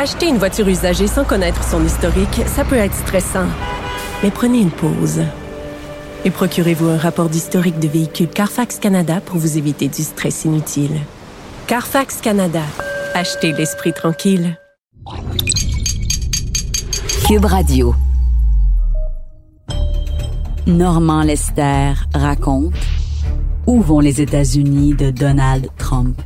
Acheter une voiture usagée sans connaître son historique, ça peut être stressant. Mais prenez une pause. Et procurez-vous un rapport d'historique de véhicule Carfax Canada pour vous éviter du stress inutile. Carfax Canada. Achetez l'esprit tranquille. Cube Radio. Normand Lester raconte Où vont les États-Unis de Donald Trump?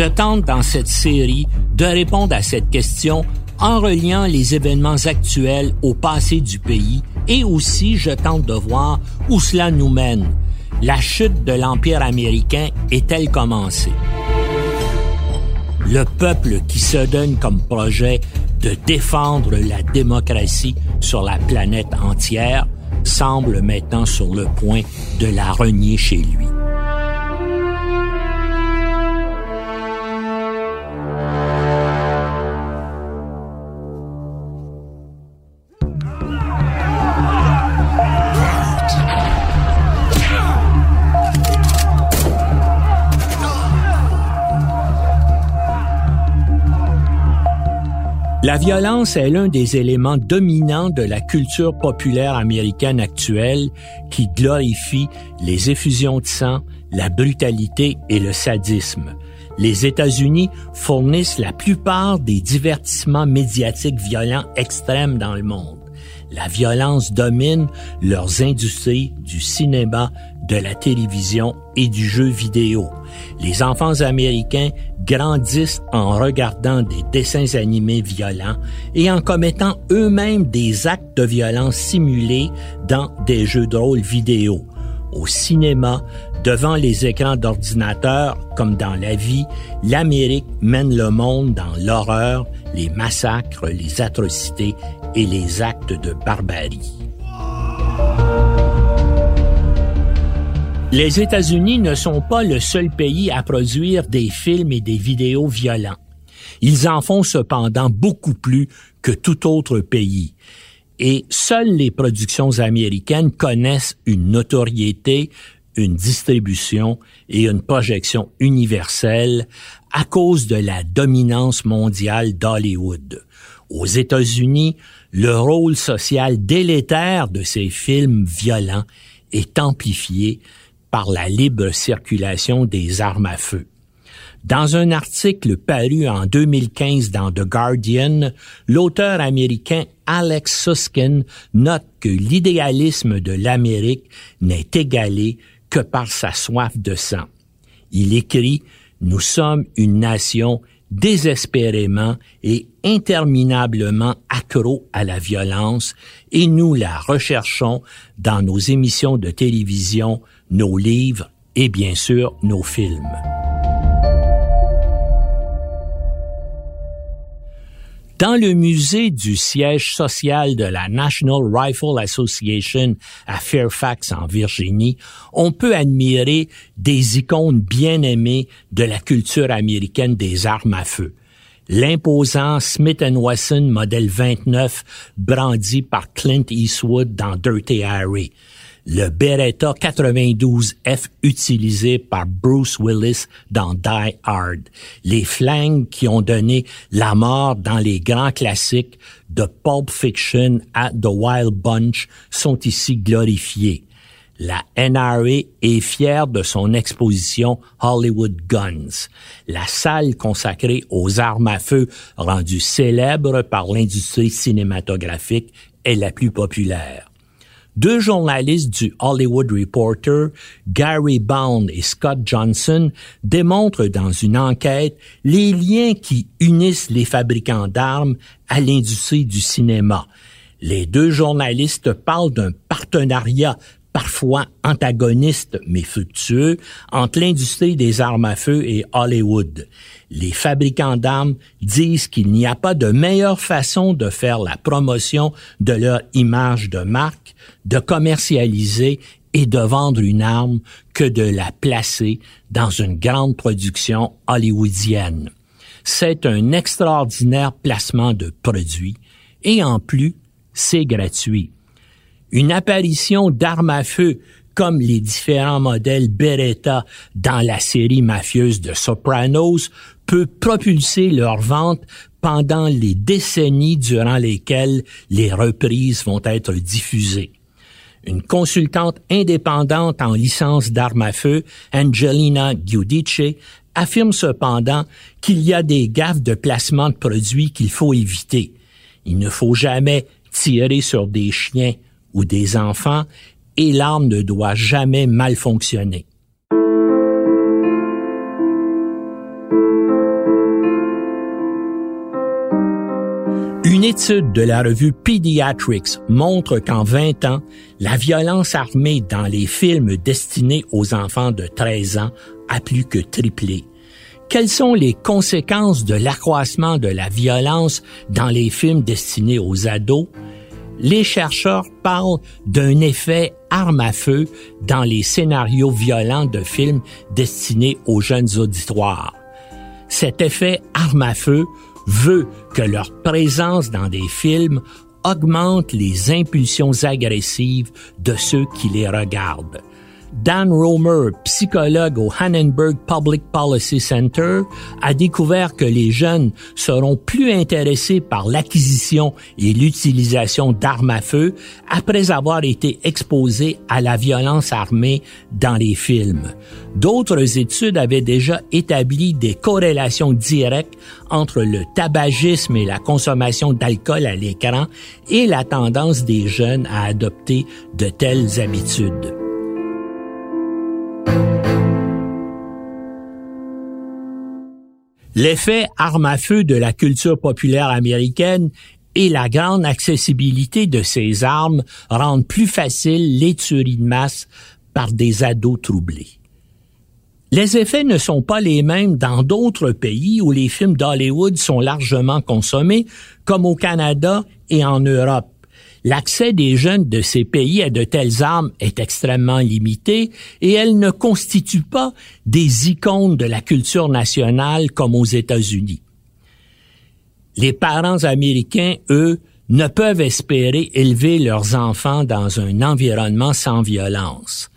Je tente dans cette série de répondre à cette question en reliant les événements actuels au passé du pays et aussi je tente de voir où cela nous mène. La chute de l'Empire américain est-elle commencée? Le peuple qui se donne comme projet de défendre la démocratie sur la planète entière semble maintenant sur le point de la renier chez lui. La violence est l'un des éléments dominants de la culture populaire américaine actuelle qui glorifie les effusions de sang, la brutalité et le sadisme. Les États-Unis fournissent la plupart des divertissements médiatiques violents extrêmes dans le monde. La violence domine leurs industries du cinéma, de la télévision et du jeu vidéo. Les enfants américains grandissent en regardant des dessins animés violents et en commettant eux-mêmes des actes de violence simulés dans des jeux de rôle vidéo. Au cinéma, devant les écrans d'ordinateur, comme dans la vie, l'Amérique mène le monde dans l'horreur, les massacres, les atrocités et les actes de barbarie. Les États-Unis ne sont pas le seul pays à produire des films et des vidéos violents. Ils en font cependant beaucoup plus que tout autre pays. Et seules les productions américaines connaissent une notoriété, une distribution et une projection universelle à cause de la dominance mondiale d'Hollywood. Aux États-Unis, le rôle social délétère de ces films violents est amplifié par la libre circulation des armes à feu. Dans un article paru en 2015 dans The Guardian, l'auteur américain Alex Suskin note que l'idéalisme de l'Amérique n'est égalé que par sa soif de sang. Il écrit Nous sommes une nation désespérément et interminablement accro à la violence et nous la recherchons dans nos émissions de télévision, nos livres et bien sûr nos films. Dans le musée du siège social de la National Rifle Association à Fairfax, en Virginie, on peut admirer des icônes bien aimées de la culture américaine des armes à feu. L'imposant Smith Wesson modèle 29 brandi par Clint Eastwood dans Dirty Harry le Beretta 92F utilisé par Bruce Willis dans Die Hard, les flingues qui ont donné la mort dans les grands classiques de Pulp Fiction à The Wild Bunch sont ici glorifiés. La NRA est fière de son exposition Hollywood Guns, la salle consacrée aux armes à feu rendue célèbre par l'industrie cinématographique est la plus populaire. Deux journalistes du Hollywood Reporter, Gary Bound et Scott Johnson, démontrent dans une enquête les liens qui unissent les fabricants d'armes à l'industrie du cinéma. Les deux journalistes parlent d'un partenariat parfois antagoniste mais fructueux entre l'industrie des armes à feu et Hollywood. Les fabricants d'armes disent qu'il n'y a pas de meilleure façon de faire la promotion de leur image de marque, de commercialiser et de vendre une arme que de la placer dans une grande production hollywoodienne. C'est un extraordinaire placement de produits et en plus, c'est gratuit. Une apparition d'armes à feu comme les différents modèles Beretta dans la série mafieuse de Sopranos peut propulser leur vente pendant les décennies durant lesquelles les reprises vont être diffusées. Une consultante indépendante en licence d'armes à feu, Angelina Giudice, affirme cependant qu'il y a des gaffes de placement de produits qu'il faut éviter. Il ne faut jamais tirer sur des chiens ou des enfants et l'arme ne doit jamais mal fonctionner. Une étude de la revue Pediatrics montre qu'en 20 ans, la violence armée dans les films destinés aux enfants de 13 ans a plus que triplé. Quelles sont les conséquences de l'accroissement de la violence dans les films destinés aux ados? Les chercheurs parlent d'un effet arme à feu dans les scénarios violents de films destinés aux jeunes auditoires. Cet effet arme à feu veut que leur présence dans des films augmente les impulsions agressives de ceux qui les regardent. Dan Romer, psychologue au Hannenberg Public Policy Center, a découvert que les jeunes seront plus intéressés par l'acquisition et l'utilisation d'armes à feu après avoir été exposés à la violence armée dans les films. D'autres études avaient déjà établi des corrélations directes entre le tabagisme et la consommation d'alcool à l'écran et la tendance des jeunes à adopter de telles habitudes. L'effet arme à feu de la culture populaire américaine et la grande accessibilité de ces armes rendent plus facile les tueries de masse par des ados troublés. Les effets ne sont pas les mêmes dans d'autres pays où les films d'Hollywood sont largement consommés, comme au Canada et en Europe. L'accès des jeunes de ces pays à de telles armes est extrêmement limité et elles ne constituent pas des icônes de la culture nationale comme aux États-Unis. Les parents américains, eux, ne peuvent espérer élever leurs enfants dans un environnement sans violence.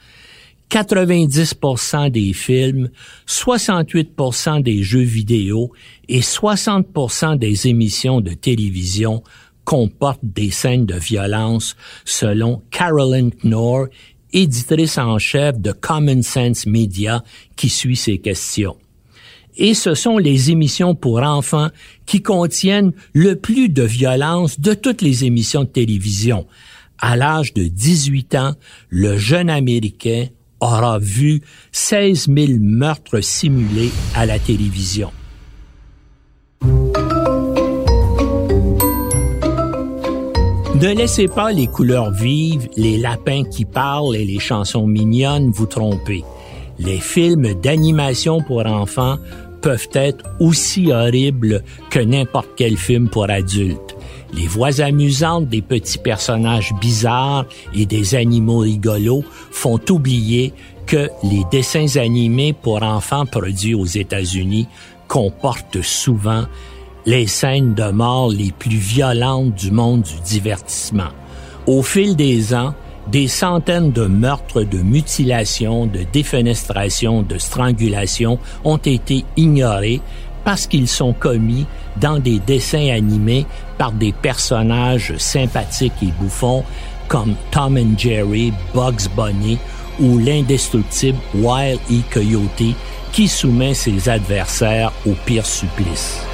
90% des films, 68% des jeux vidéo et 60% des émissions de télévision comporte des scènes de violence selon Carolyn Knorr, éditrice en chef de Common Sense Media, qui suit ces questions. Et ce sont les émissions pour enfants qui contiennent le plus de violence de toutes les émissions de télévision. À l'âge de 18 ans, le jeune Américain aura vu 16 000 meurtres simulés à la télévision. Ne laissez pas les couleurs vives, les lapins qui parlent et les chansons mignonnes vous tromper. Les films d'animation pour enfants peuvent être aussi horribles que n'importe quel film pour adultes. Les voix amusantes des petits personnages bizarres et des animaux rigolos font oublier que les dessins animés pour enfants produits aux États-Unis comportent souvent les scènes de mort les plus violentes du monde du divertissement. Au fil des ans, des centaines de meurtres, de mutilations, de défenestrations, de strangulations ont été ignorés parce qu'ils sont commis dans des dessins animés par des personnages sympathiques et bouffons comme Tom and Jerry, Bugs Bunny ou l'indestructible Wild E. Coyote qui soumet ses adversaires au pire supplice.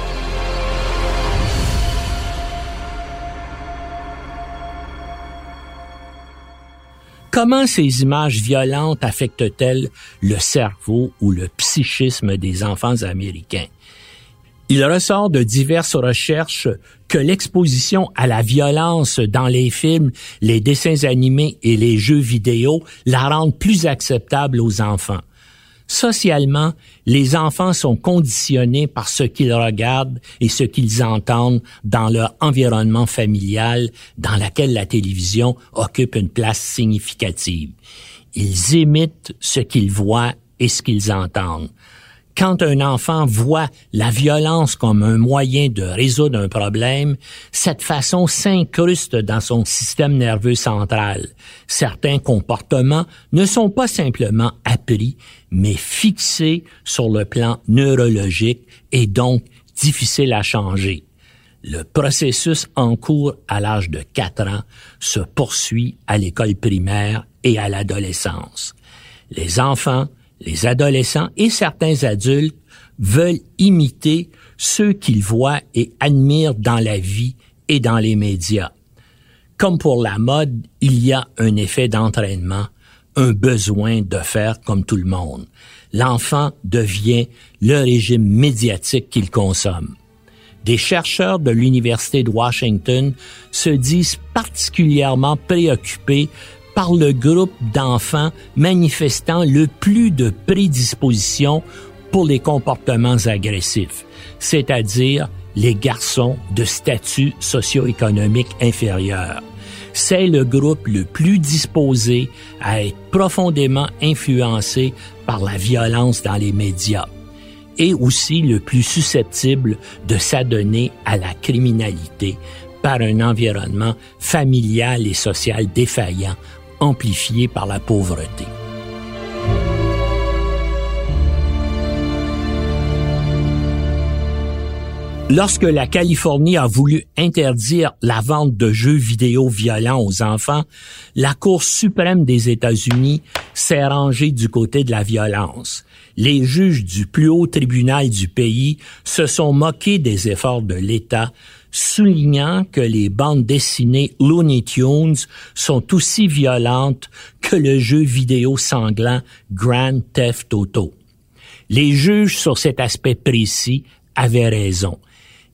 Comment ces images violentes affectent-elles le cerveau ou le psychisme des enfants américains? Il ressort de diverses recherches que l'exposition à la violence dans les films, les dessins animés et les jeux vidéo la rendent plus acceptable aux enfants. Socialement, les enfants sont conditionnés par ce qu'ils regardent et ce qu'ils entendent dans leur environnement familial dans lequel la télévision occupe une place significative. Ils imitent ce qu'ils voient et ce qu'ils entendent quand un enfant voit la violence comme un moyen de résoudre un problème, cette façon s'incruste dans son système nerveux central. Certains comportements ne sont pas simplement appris, mais fixés sur le plan neurologique et donc difficiles à changer. Le processus en cours à l'âge de 4 ans se poursuit à l'école primaire et à l'adolescence. Les enfants, les adolescents et certains adultes veulent imiter ceux qu'ils voient et admirent dans la vie et dans les médias. Comme pour la mode, il y a un effet d'entraînement, un besoin de faire comme tout le monde. L'enfant devient le régime médiatique qu'il consomme des chercheurs de l'Université de Washington se disent particulièrement préoccupés par le groupe d'enfants manifestant le plus de prédisposition pour les comportements agressifs, c'est-à-dire les garçons de statut socio-économique inférieur. C'est le groupe le plus disposé à être profondément influencé par la violence dans les médias et aussi le plus susceptible de s'adonner à la criminalité par un environnement familial et social défaillant, amplifié par la pauvreté. Lorsque la Californie a voulu interdire la vente de jeux vidéo violents aux enfants, la Cour suprême des États-Unis s'est rangée du côté de la violence. Les juges du plus haut tribunal du pays se sont moqués des efforts de l'État, soulignant que les bandes dessinées Looney Tunes sont aussi violentes que le jeu vidéo sanglant Grand Theft Auto. Les juges sur cet aspect précis avaient raison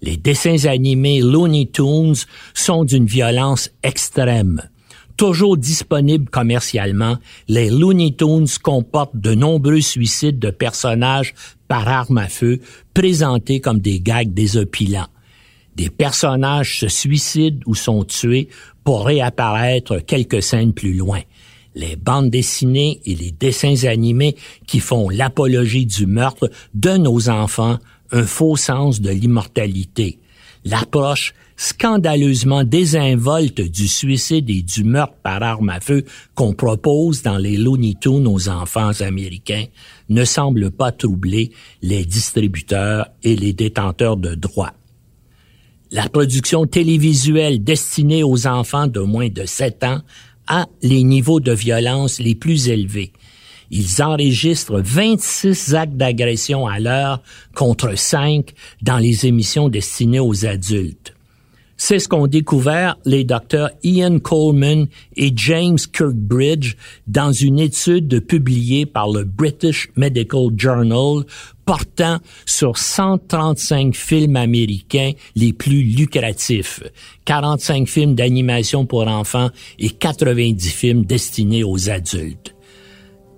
les dessins animés Looney Tunes sont d'une violence extrême. Toujours disponibles commercialement, les Looney Tunes comportent de nombreux suicides de personnages par arme à feu présentés comme des gags désopilants. Des personnages se suicident ou sont tués pour réapparaître quelques scènes plus loin. Les bandes dessinées et les dessins animés qui font l'apologie du meurtre de nos enfants un faux sens de l'immortalité. L'approche scandaleusement désinvolte du suicide et du meurtre par arme à feu qu'on propose dans les Looney Tunes aux enfants américains ne semble pas troubler les distributeurs et les détenteurs de droits. La production télévisuelle destinée aux enfants de moins de 7 ans a les niveaux de violence les plus élevés ils enregistrent 26 actes d'agression à l'heure contre 5 dans les émissions destinées aux adultes. C'est ce qu'ont découvert les docteurs Ian Coleman et James Kirkbridge dans une étude publiée par le British Medical Journal portant sur 135 films américains les plus lucratifs, 45 films d'animation pour enfants et 90 films destinés aux adultes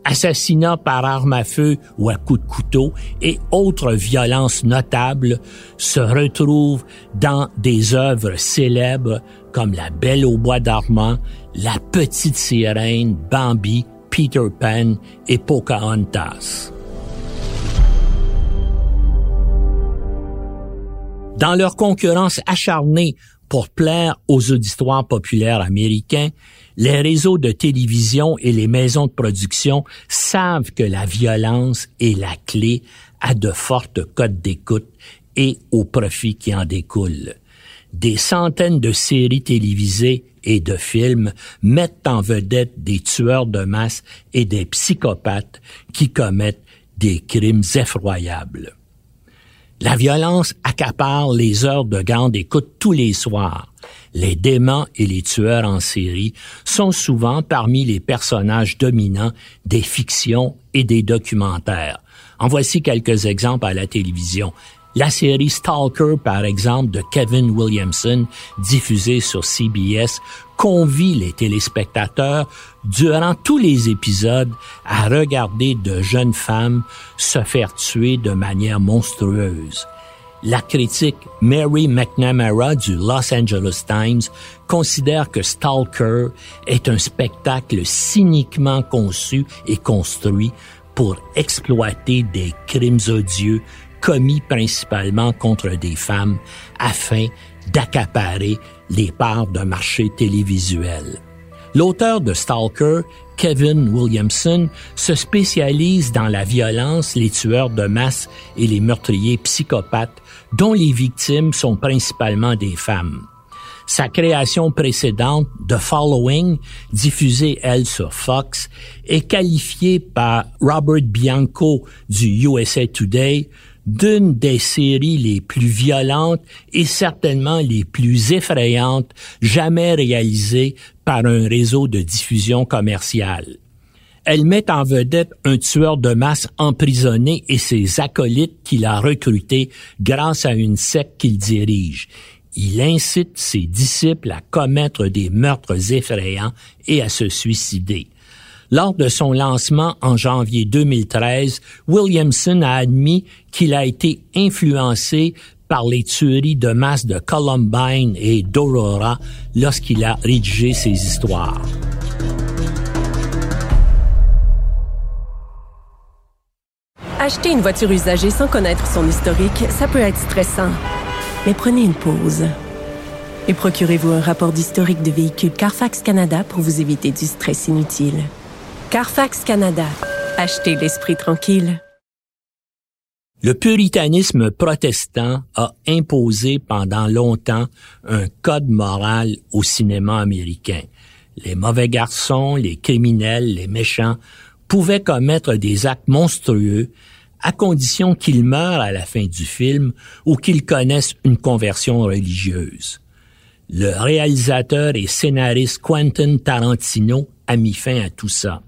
assassinats par arme à feu ou à coups de couteau et autres violences notables se retrouvent dans des œuvres célèbres comme La Belle au bois d'Armand, La Petite Sirène, Bambi, Peter Pan et Pocahontas. Dans leur concurrence acharnée pour plaire aux auditoires populaires américains, les réseaux de télévision et les maisons de production savent que la violence est la clé à de fortes cotes d'écoute et au profit qui en découle. Des centaines de séries télévisées et de films mettent en vedette des tueurs de masse et des psychopathes qui commettent des crimes effroyables. La violence accapare les heures de grande écoute tous les soirs. Les démons et les tueurs en série sont souvent parmi les personnages dominants des fictions et des documentaires. En voici quelques exemples à la télévision. La série Stalker, par exemple, de Kevin Williamson, diffusée sur CBS, convie les téléspectateurs durant tous les épisodes à regarder de jeunes femmes se faire tuer de manière monstrueuse. La critique Mary McNamara du Los Angeles Times considère que Stalker est un spectacle cyniquement conçu et construit pour exploiter des crimes odieux commis principalement contre des femmes afin d'accaparer les parts d'un marché télévisuel. L'auteur de Stalker, Kevin Williamson, se spécialise dans la violence, les tueurs de masse et les meurtriers psychopathes dont les victimes sont principalement des femmes. Sa création précédente, The Following, diffusée, elle, sur Fox, est qualifiée par Robert Bianco du USA Today d'une des séries les plus violentes et certainement les plus effrayantes jamais réalisées par un réseau de diffusion commerciale. Elle met en vedette un tueur de masse emprisonné et ses acolytes qu'il a recrutés grâce à une secte qu'il dirige. Il incite ses disciples à commettre des meurtres effrayants et à se suicider. Lors de son lancement en janvier 2013, Williamson a admis qu'il a été influencé par les tueries de masse de Columbine et d'Aurora lorsqu'il a rédigé ses histoires. Acheter une voiture usagée sans connaître son historique, ça peut être stressant. Mais prenez une pause. Et procurez-vous un rapport d'historique de véhicule Carfax Canada pour vous éviter du stress inutile. Carfax Canada. Achetez l'esprit tranquille. Le puritanisme protestant a imposé pendant longtemps un code moral au cinéma américain. Les mauvais garçons, les criminels, les méchants pouvaient commettre des actes monstrueux à condition qu'ils meurent à la fin du film ou qu'ils connaissent une conversion religieuse. Le réalisateur et scénariste Quentin Tarantino a mis fin à tout ça.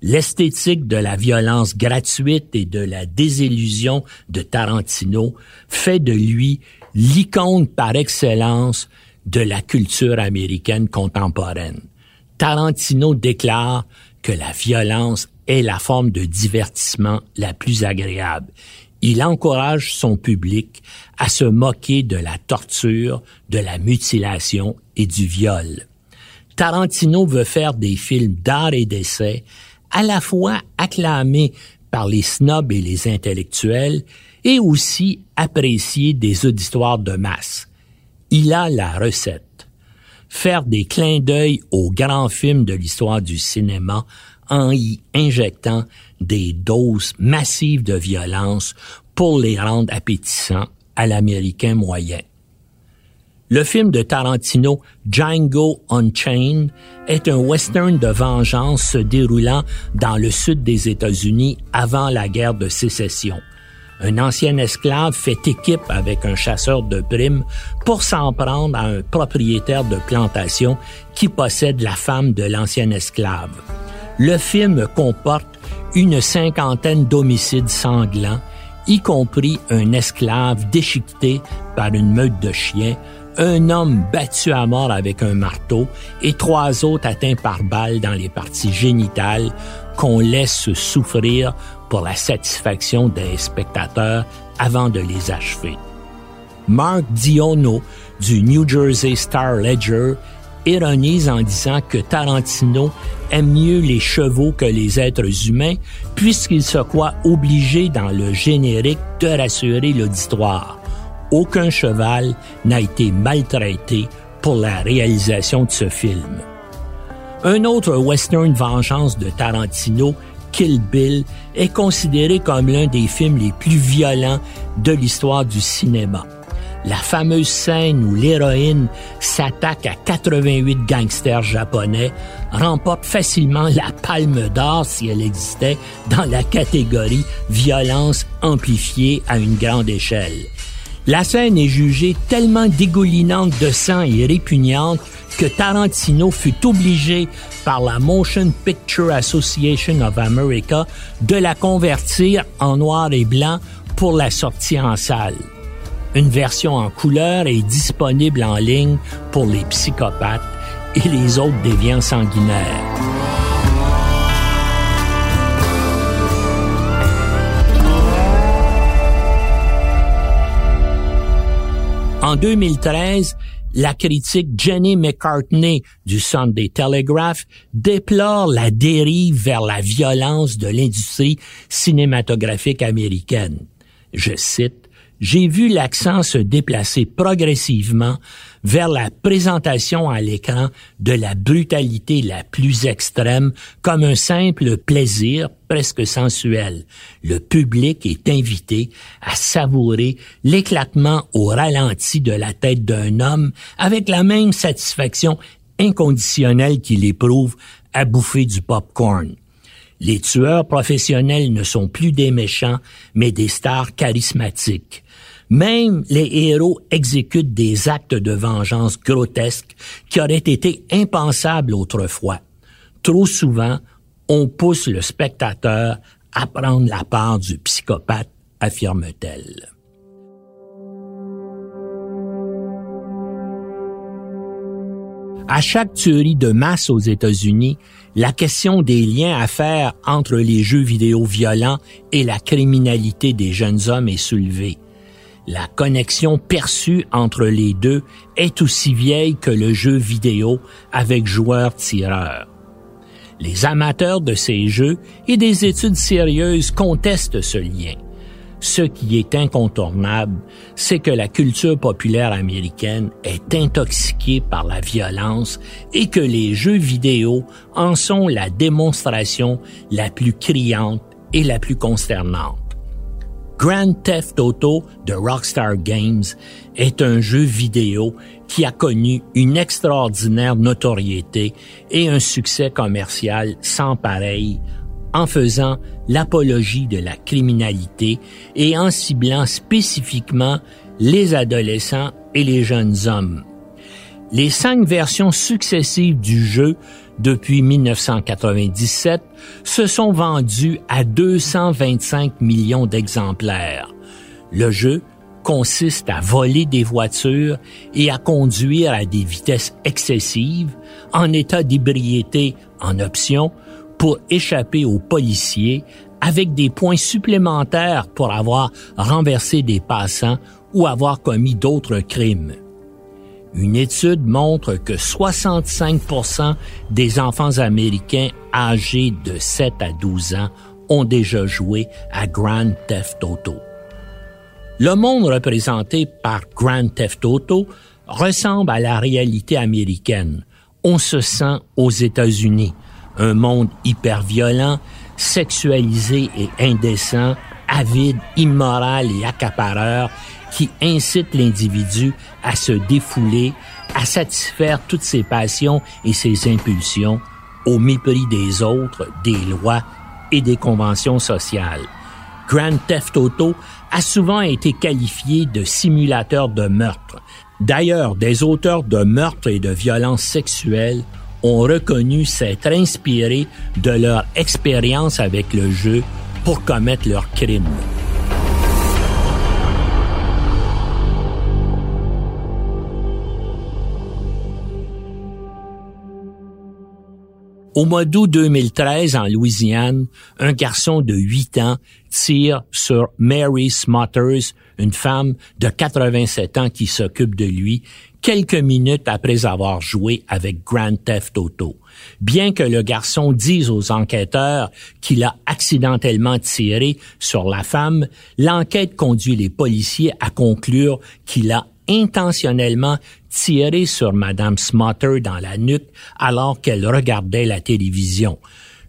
L'esthétique de la violence gratuite et de la désillusion de Tarantino fait de lui l'icône par excellence de la culture américaine contemporaine. Tarantino déclare que la violence est la forme de divertissement la plus agréable. Il encourage son public à se moquer de la torture, de la mutilation et du viol. Tarantino veut faire des films d'art et d'essai à la fois acclamé par les snobs et les intellectuels et aussi apprécié des auditoires de masse. Il a la recette. Faire des clins d'œil aux grands films de l'histoire du cinéma en y injectant des doses massives de violence pour les rendre appétissants à l'américain moyen. Le film de Tarantino Django Unchained est un western de vengeance se déroulant dans le sud des États-Unis avant la guerre de sécession. Un ancien esclave fait équipe avec un chasseur de primes pour s'en prendre à un propriétaire de plantation qui possède la femme de l'ancien esclave. Le film comporte une cinquantaine d'homicides sanglants, y compris un esclave déchiqueté par une meute de chiens, un homme battu à mort avec un marteau et trois autres atteints par balle dans les parties génitales qu'on laisse souffrir pour la satisfaction des spectateurs avant de les achever. Mark Diono du New Jersey Star Ledger ironise en disant que Tarantino aime mieux les chevaux que les êtres humains puisqu'il se croit obligé dans le générique de rassurer l'auditoire aucun cheval n'a été maltraité pour la réalisation de ce film. Un autre western vengeance de Tarantino, Kill Bill, est considéré comme l'un des films les plus violents de l'histoire du cinéma. La fameuse scène où l'héroïne s'attaque à 88 gangsters japonais remporte facilement la palme d'or si elle existait dans la catégorie violence amplifiée à une grande échelle. La scène est jugée tellement dégoulinante de sang et répugnante que Tarantino fut obligé par la Motion Picture Association of America de la convertir en noir et blanc pour la sortie en salle. Une version en couleur est disponible en ligne pour les psychopathes et les autres déviants sanguinaires. En 2013, la critique Jenny McCartney du Sunday Telegraph déplore la dérive vers la violence de l'industrie cinématographique américaine. Je cite, j'ai vu l'accent se déplacer progressivement vers la présentation à l'écran de la brutalité la plus extrême comme un simple plaisir presque sensuel. Le public est invité à savourer l'éclatement au ralenti de la tête d'un homme avec la même satisfaction inconditionnelle qu'il éprouve à bouffer du popcorn. Les tueurs professionnels ne sont plus des méchants, mais des stars charismatiques. Même les héros exécutent des actes de vengeance grotesques qui auraient été impensables autrefois. Trop souvent, on pousse le spectateur à prendre la part du psychopathe, affirme-t-elle. À chaque tuerie de masse aux États-Unis, la question des liens à faire entre les jeux vidéo violents et la criminalité des jeunes hommes est soulevée. La connexion perçue entre les deux est aussi vieille que le jeu vidéo avec joueurs-tireurs. Les amateurs de ces jeux et des études sérieuses contestent ce lien. Ce qui est incontournable, c'est que la culture populaire américaine est intoxiquée par la violence et que les jeux vidéo en sont la démonstration la plus criante et la plus consternante. Grand Theft Auto de Rockstar Games est un jeu vidéo qui a connu une extraordinaire notoriété et un succès commercial sans pareil en faisant l'apologie de la criminalité et en ciblant spécifiquement les adolescents et les jeunes hommes. Les cinq versions successives du jeu depuis 1997 se sont vendues à 225 millions d'exemplaires. Le jeu consiste à voler des voitures et à conduire à des vitesses excessives en état d'ébriété en option pour échapper aux policiers avec des points supplémentaires pour avoir renversé des passants ou avoir commis d'autres crimes. Une étude montre que 65% des enfants américains âgés de 7 à 12 ans ont déjà joué à Grand Theft Auto. Le monde représenté par Grand Theft Auto ressemble à la réalité américaine. On se sent aux États-Unis, un monde hyper violent, sexualisé et indécent, avide, immoral et accapareur qui incite l'individu à se défouler, à satisfaire toutes ses passions et ses impulsions au mépris des autres, des lois et des conventions sociales. Grand Theft Auto a souvent été qualifié de simulateur de meurtre. D'ailleurs, des auteurs de meurtres et de violences sexuelles ont reconnu s'être inspirés de leur expérience avec le jeu pour commettre leurs crimes. Au mois d'août 2013, en Louisiane, un garçon de 8 ans tire sur Mary Smothers, une femme de 87 ans qui s'occupe de lui, quelques minutes après avoir joué avec Grand Theft Auto. Bien que le garçon dise aux enquêteurs qu'il a accidentellement tiré sur la femme, l'enquête conduit les policiers à conclure qu'il a intentionnellement tiré sur Madame Smotter dans la nuque alors qu'elle regardait la télévision.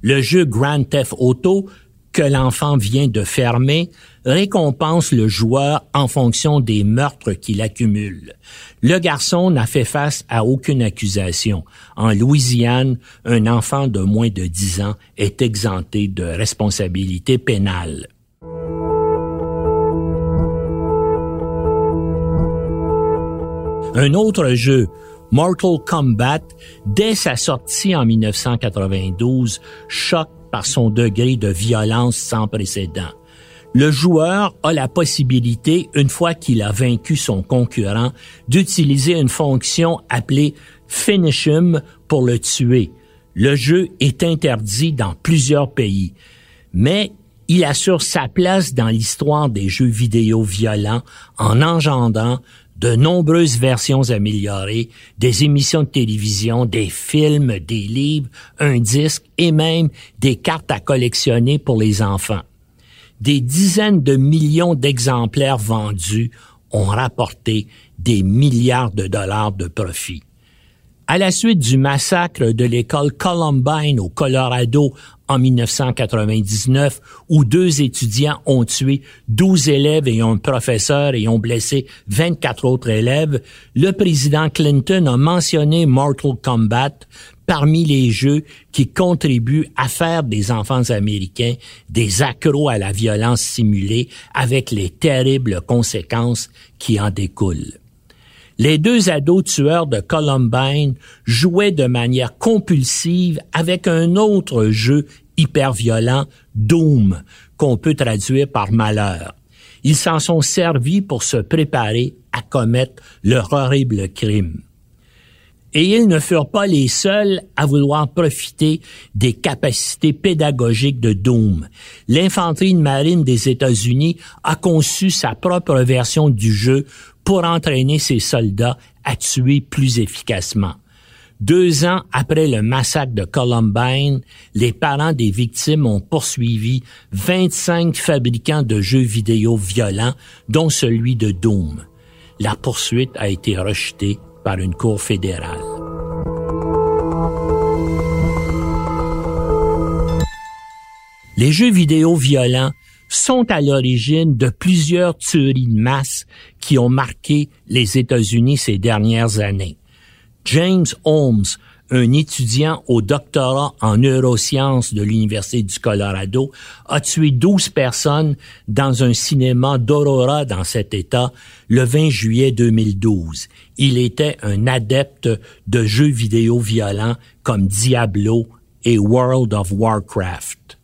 Le jeu Grand Theft Auto que l'enfant vient de fermer récompense le joueur en fonction des meurtres qu'il accumule. Le garçon n'a fait face à aucune accusation. En Louisiane, un enfant de moins de 10 ans est exempté de responsabilité pénale. Un autre jeu, Mortal Kombat, dès sa sortie en 1992, choque par son degré de violence sans précédent. Le joueur a la possibilité, une fois qu'il a vaincu son concurrent, d'utiliser une fonction appelée Finish him pour le tuer. Le jeu est interdit dans plusieurs pays, mais il assure sa place dans l'histoire des jeux vidéo violents en engendrant de nombreuses versions améliorées, des émissions de télévision, des films, des livres, un disque et même des cartes à collectionner pour les enfants. des dizaines de millions d'exemplaires vendus ont rapporté des milliards de dollars de profit. À la suite du massacre de l'école Columbine au Colorado en 1999, où deux étudiants ont tué 12 élèves et un professeur et ont blessé 24 autres élèves, le président Clinton a mentionné Mortal Kombat parmi les jeux qui contribuent à faire des enfants américains des accros à la violence simulée avec les terribles conséquences qui en découlent. Les deux ados tueurs de Columbine jouaient de manière compulsive avec un autre jeu hyper violent, Doom, qu'on peut traduire par malheur. Ils s'en sont servis pour se préparer à commettre leur horrible crime. Et ils ne furent pas les seuls à vouloir profiter des capacités pédagogiques de Doom. L'infanterie de marine des États-Unis a conçu sa propre version du jeu pour entraîner ses soldats à tuer plus efficacement. Deux ans après le massacre de Columbine, les parents des victimes ont poursuivi 25 fabricants de jeux vidéo violents, dont celui de Doom. La poursuite a été rejetée par une cour fédérale. Les jeux vidéo violents sont à l'origine de plusieurs tueries de masse qui ont marqué les États-Unis ces dernières années. James Holmes, un étudiant au doctorat en neurosciences de l'Université du Colorado, a tué 12 personnes dans un cinéma d'Aurora dans cet État le 20 juillet 2012. Il était un adepte de jeux vidéo violents comme Diablo et World of Warcraft.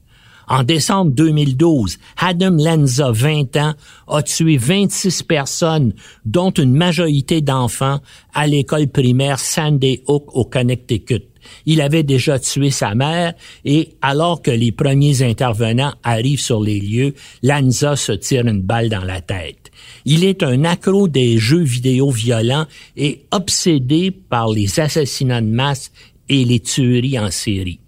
En décembre 2012, Adam Lanza, 20 ans, a tué 26 personnes, dont une majorité d'enfants, à l'école primaire Sandy Hook au Connecticut. Il avait déjà tué sa mère et alors que les premiers intervenants arrivent sur les lieux, Lanza se tire une balle dans la tête. Il est un accro des jeux vidéo violents et obsédé par les assassinats de masse et les tueries en série.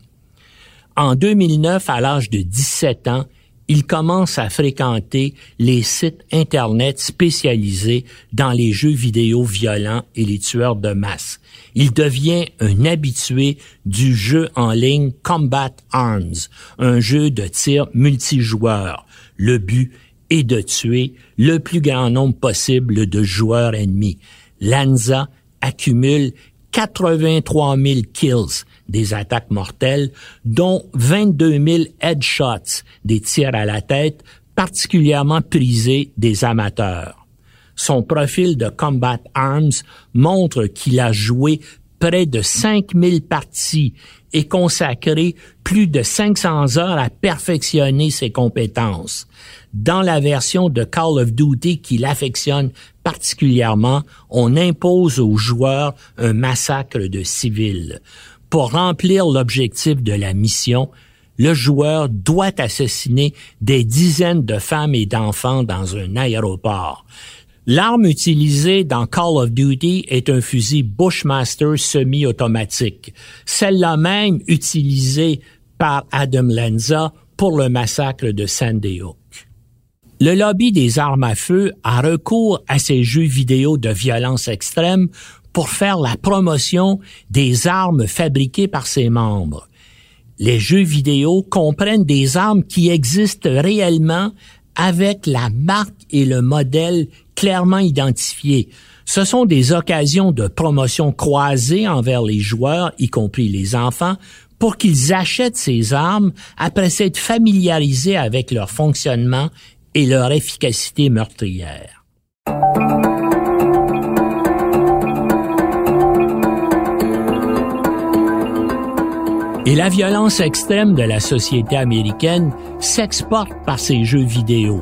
En 2009, à l'âge de 17 ans, il commence à fréquenter les sites Internet spécialisés dans les jeux vidéo violents et les tueurs de masse. Il devient un habitué du jeu en ligne Combat Arms, un jeu de tir multijoueur. Le but est de tuer le plus grand nombre possible de joueurs ennemis. Lanza accumule 83 000 kills, des attaques mortelles, dont 22 000 headshots, des tirs à la tête, particulièrement prisés des amateurs. Son profil de Combat Arms montre qu'il a joué près de 5000 parties et consacré plus de 500 heures à perfectionner ses compétences. Dans la version de Call of Duty qu'il affectionne particulièrement, on impose aux joueurs un massacre de civils. Pour remplir l'objectif de la mission, le joueur doit assassiner des dizaines de femmes et d'enfants dans un aéroport. L'arme utilisée dans Call of Duty est un fusil Bushmaster semi-automatique, celle-là même utilisée par Adam Lanza pour le massacre de Sandy Hook. Le lobby des armes à feu a recours à ces jeux vidéo de violence extrême pour faire la promotion des armes fabriquées par ses membres. Les jeux vidéo comprennent des armes qui existent réellement avec la marque et le modèle clairement identifiés. Ce sont des occasions de promotion croisée envers les joueurs, y compris les enfants, pour qu'ils achètent ces armes après s'être familiarisés avec leur fonctionnement et leur efficacité meurtrière. Et la violence extrême de la société américaine s'exporte par ces jeux vidéo.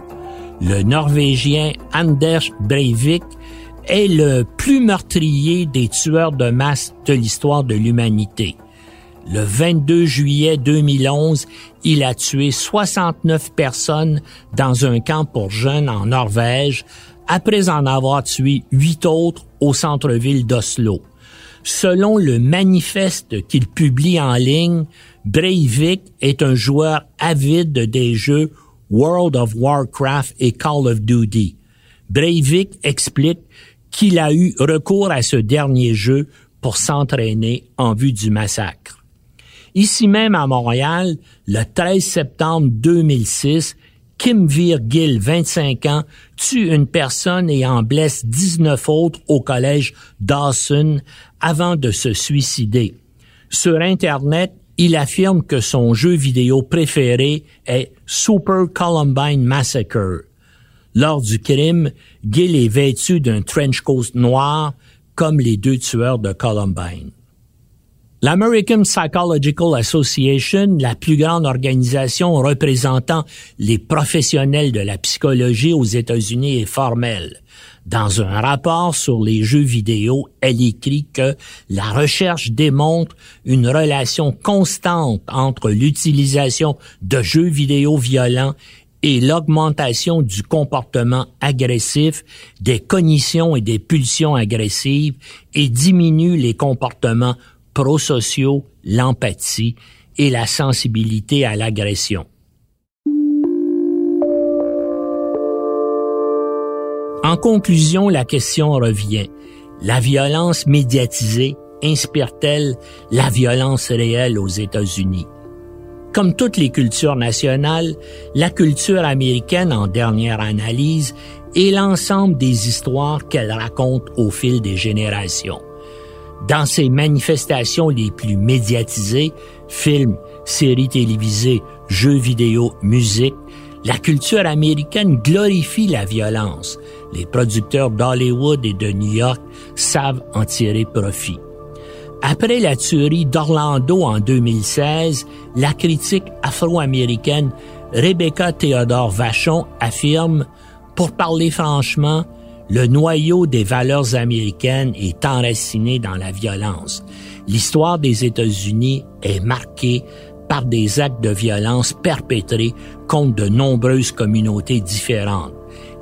Le Norvégien Anders Breivik est le plus meurtrier des tueurs de masse de l'histoire de l'humanité. Le 22 juillet 2011, il a tué 69 personnes dans un camp pour jeunes en Norvège, après en avoir tué huit autres au centre-ville d'Oslo. Selon le manifeste qu'il publie en ligne, Breivik est un joueur avide des jeux World of Warcraft et Call of Duty. Breivik explique qu'il a eu recours à ce dernier jeu pour s'entraîner en vue du massacre. Ici même à Montréal, le 13 septembre 2006, Kim Virgil, 25 ans, tue une personne et en blesse 19 autres au collège Dawson avant de se suicider. Sur Internet, il affirme que son jeu vidéo préféré est Super Columbine Massacre. Lors du crime, Gill est vêtu d'un trench coat noir comme les deux tueurs de Columbine. L'American Psychological Association, la plus grande organisation représentant les professionnels de la psychologie aux États-Unis, est formelle. Dans un rapport sur les jeux vidéo, elle écrit que la recherche démontre une relation constante entre l'utilisation de jeux vidéo violents et l'augmentation du comportement agressif, des cognitions et des pulsions agressives et diminue les comportements prosociaux, l'empathie et la sensibilité à l'agression. En conclusion, la question revient. La violence médiatisée inspire-t-elle la violence réelle aux États-Unis? Comme toutes les cultures nationales, la culture américaine en dernière analyse est l'ensemble des histoires qu'elle raconte au fil des générations. Dans ses manifestations les plus médiatisées, films, séries télévisées, jeux vidéo, musique, la culture américaine glorifie la violence. Les producteurs d'Hollywood et de New York savent en tirer profit. Après la tuerie d'Orlando en 2016, la critique afro-américaine Rebecca Theodore Vachon affirme, pour parler franchement, le noyau des valeurs américaines est enraciné dans la violence. L'histoire des États-Unis est marquée par des actes de violence perpétrés contre de nombreuses communautés différentes.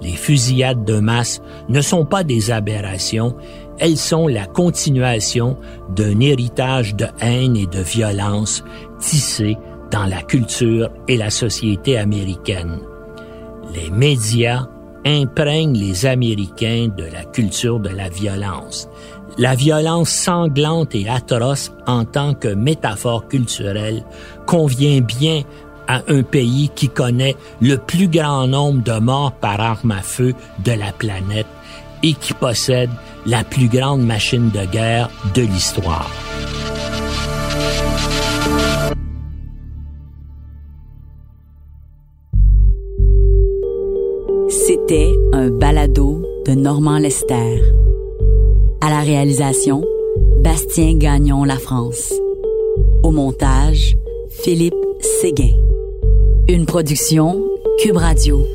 Les fusillades de masse ne sont pas des aberrations, elles sont la continuation d'un héritage de haine et de violence tissé dans la culture et la société américaine. Les médias imprègne les Américains de la culture de la violence. La violence sanglante et atroce en tant que métaphore culturelle convient bien à un pays qui connaît le plus grand nombre de morts par arme à feu de la planète et qui possède la plus grande machine de guerre de l'histoire. Un balado de Normand Lester. À la réalisation, Bastien Gagnon La France. Au montage, Philippe Séguin. Une production Cube Radio.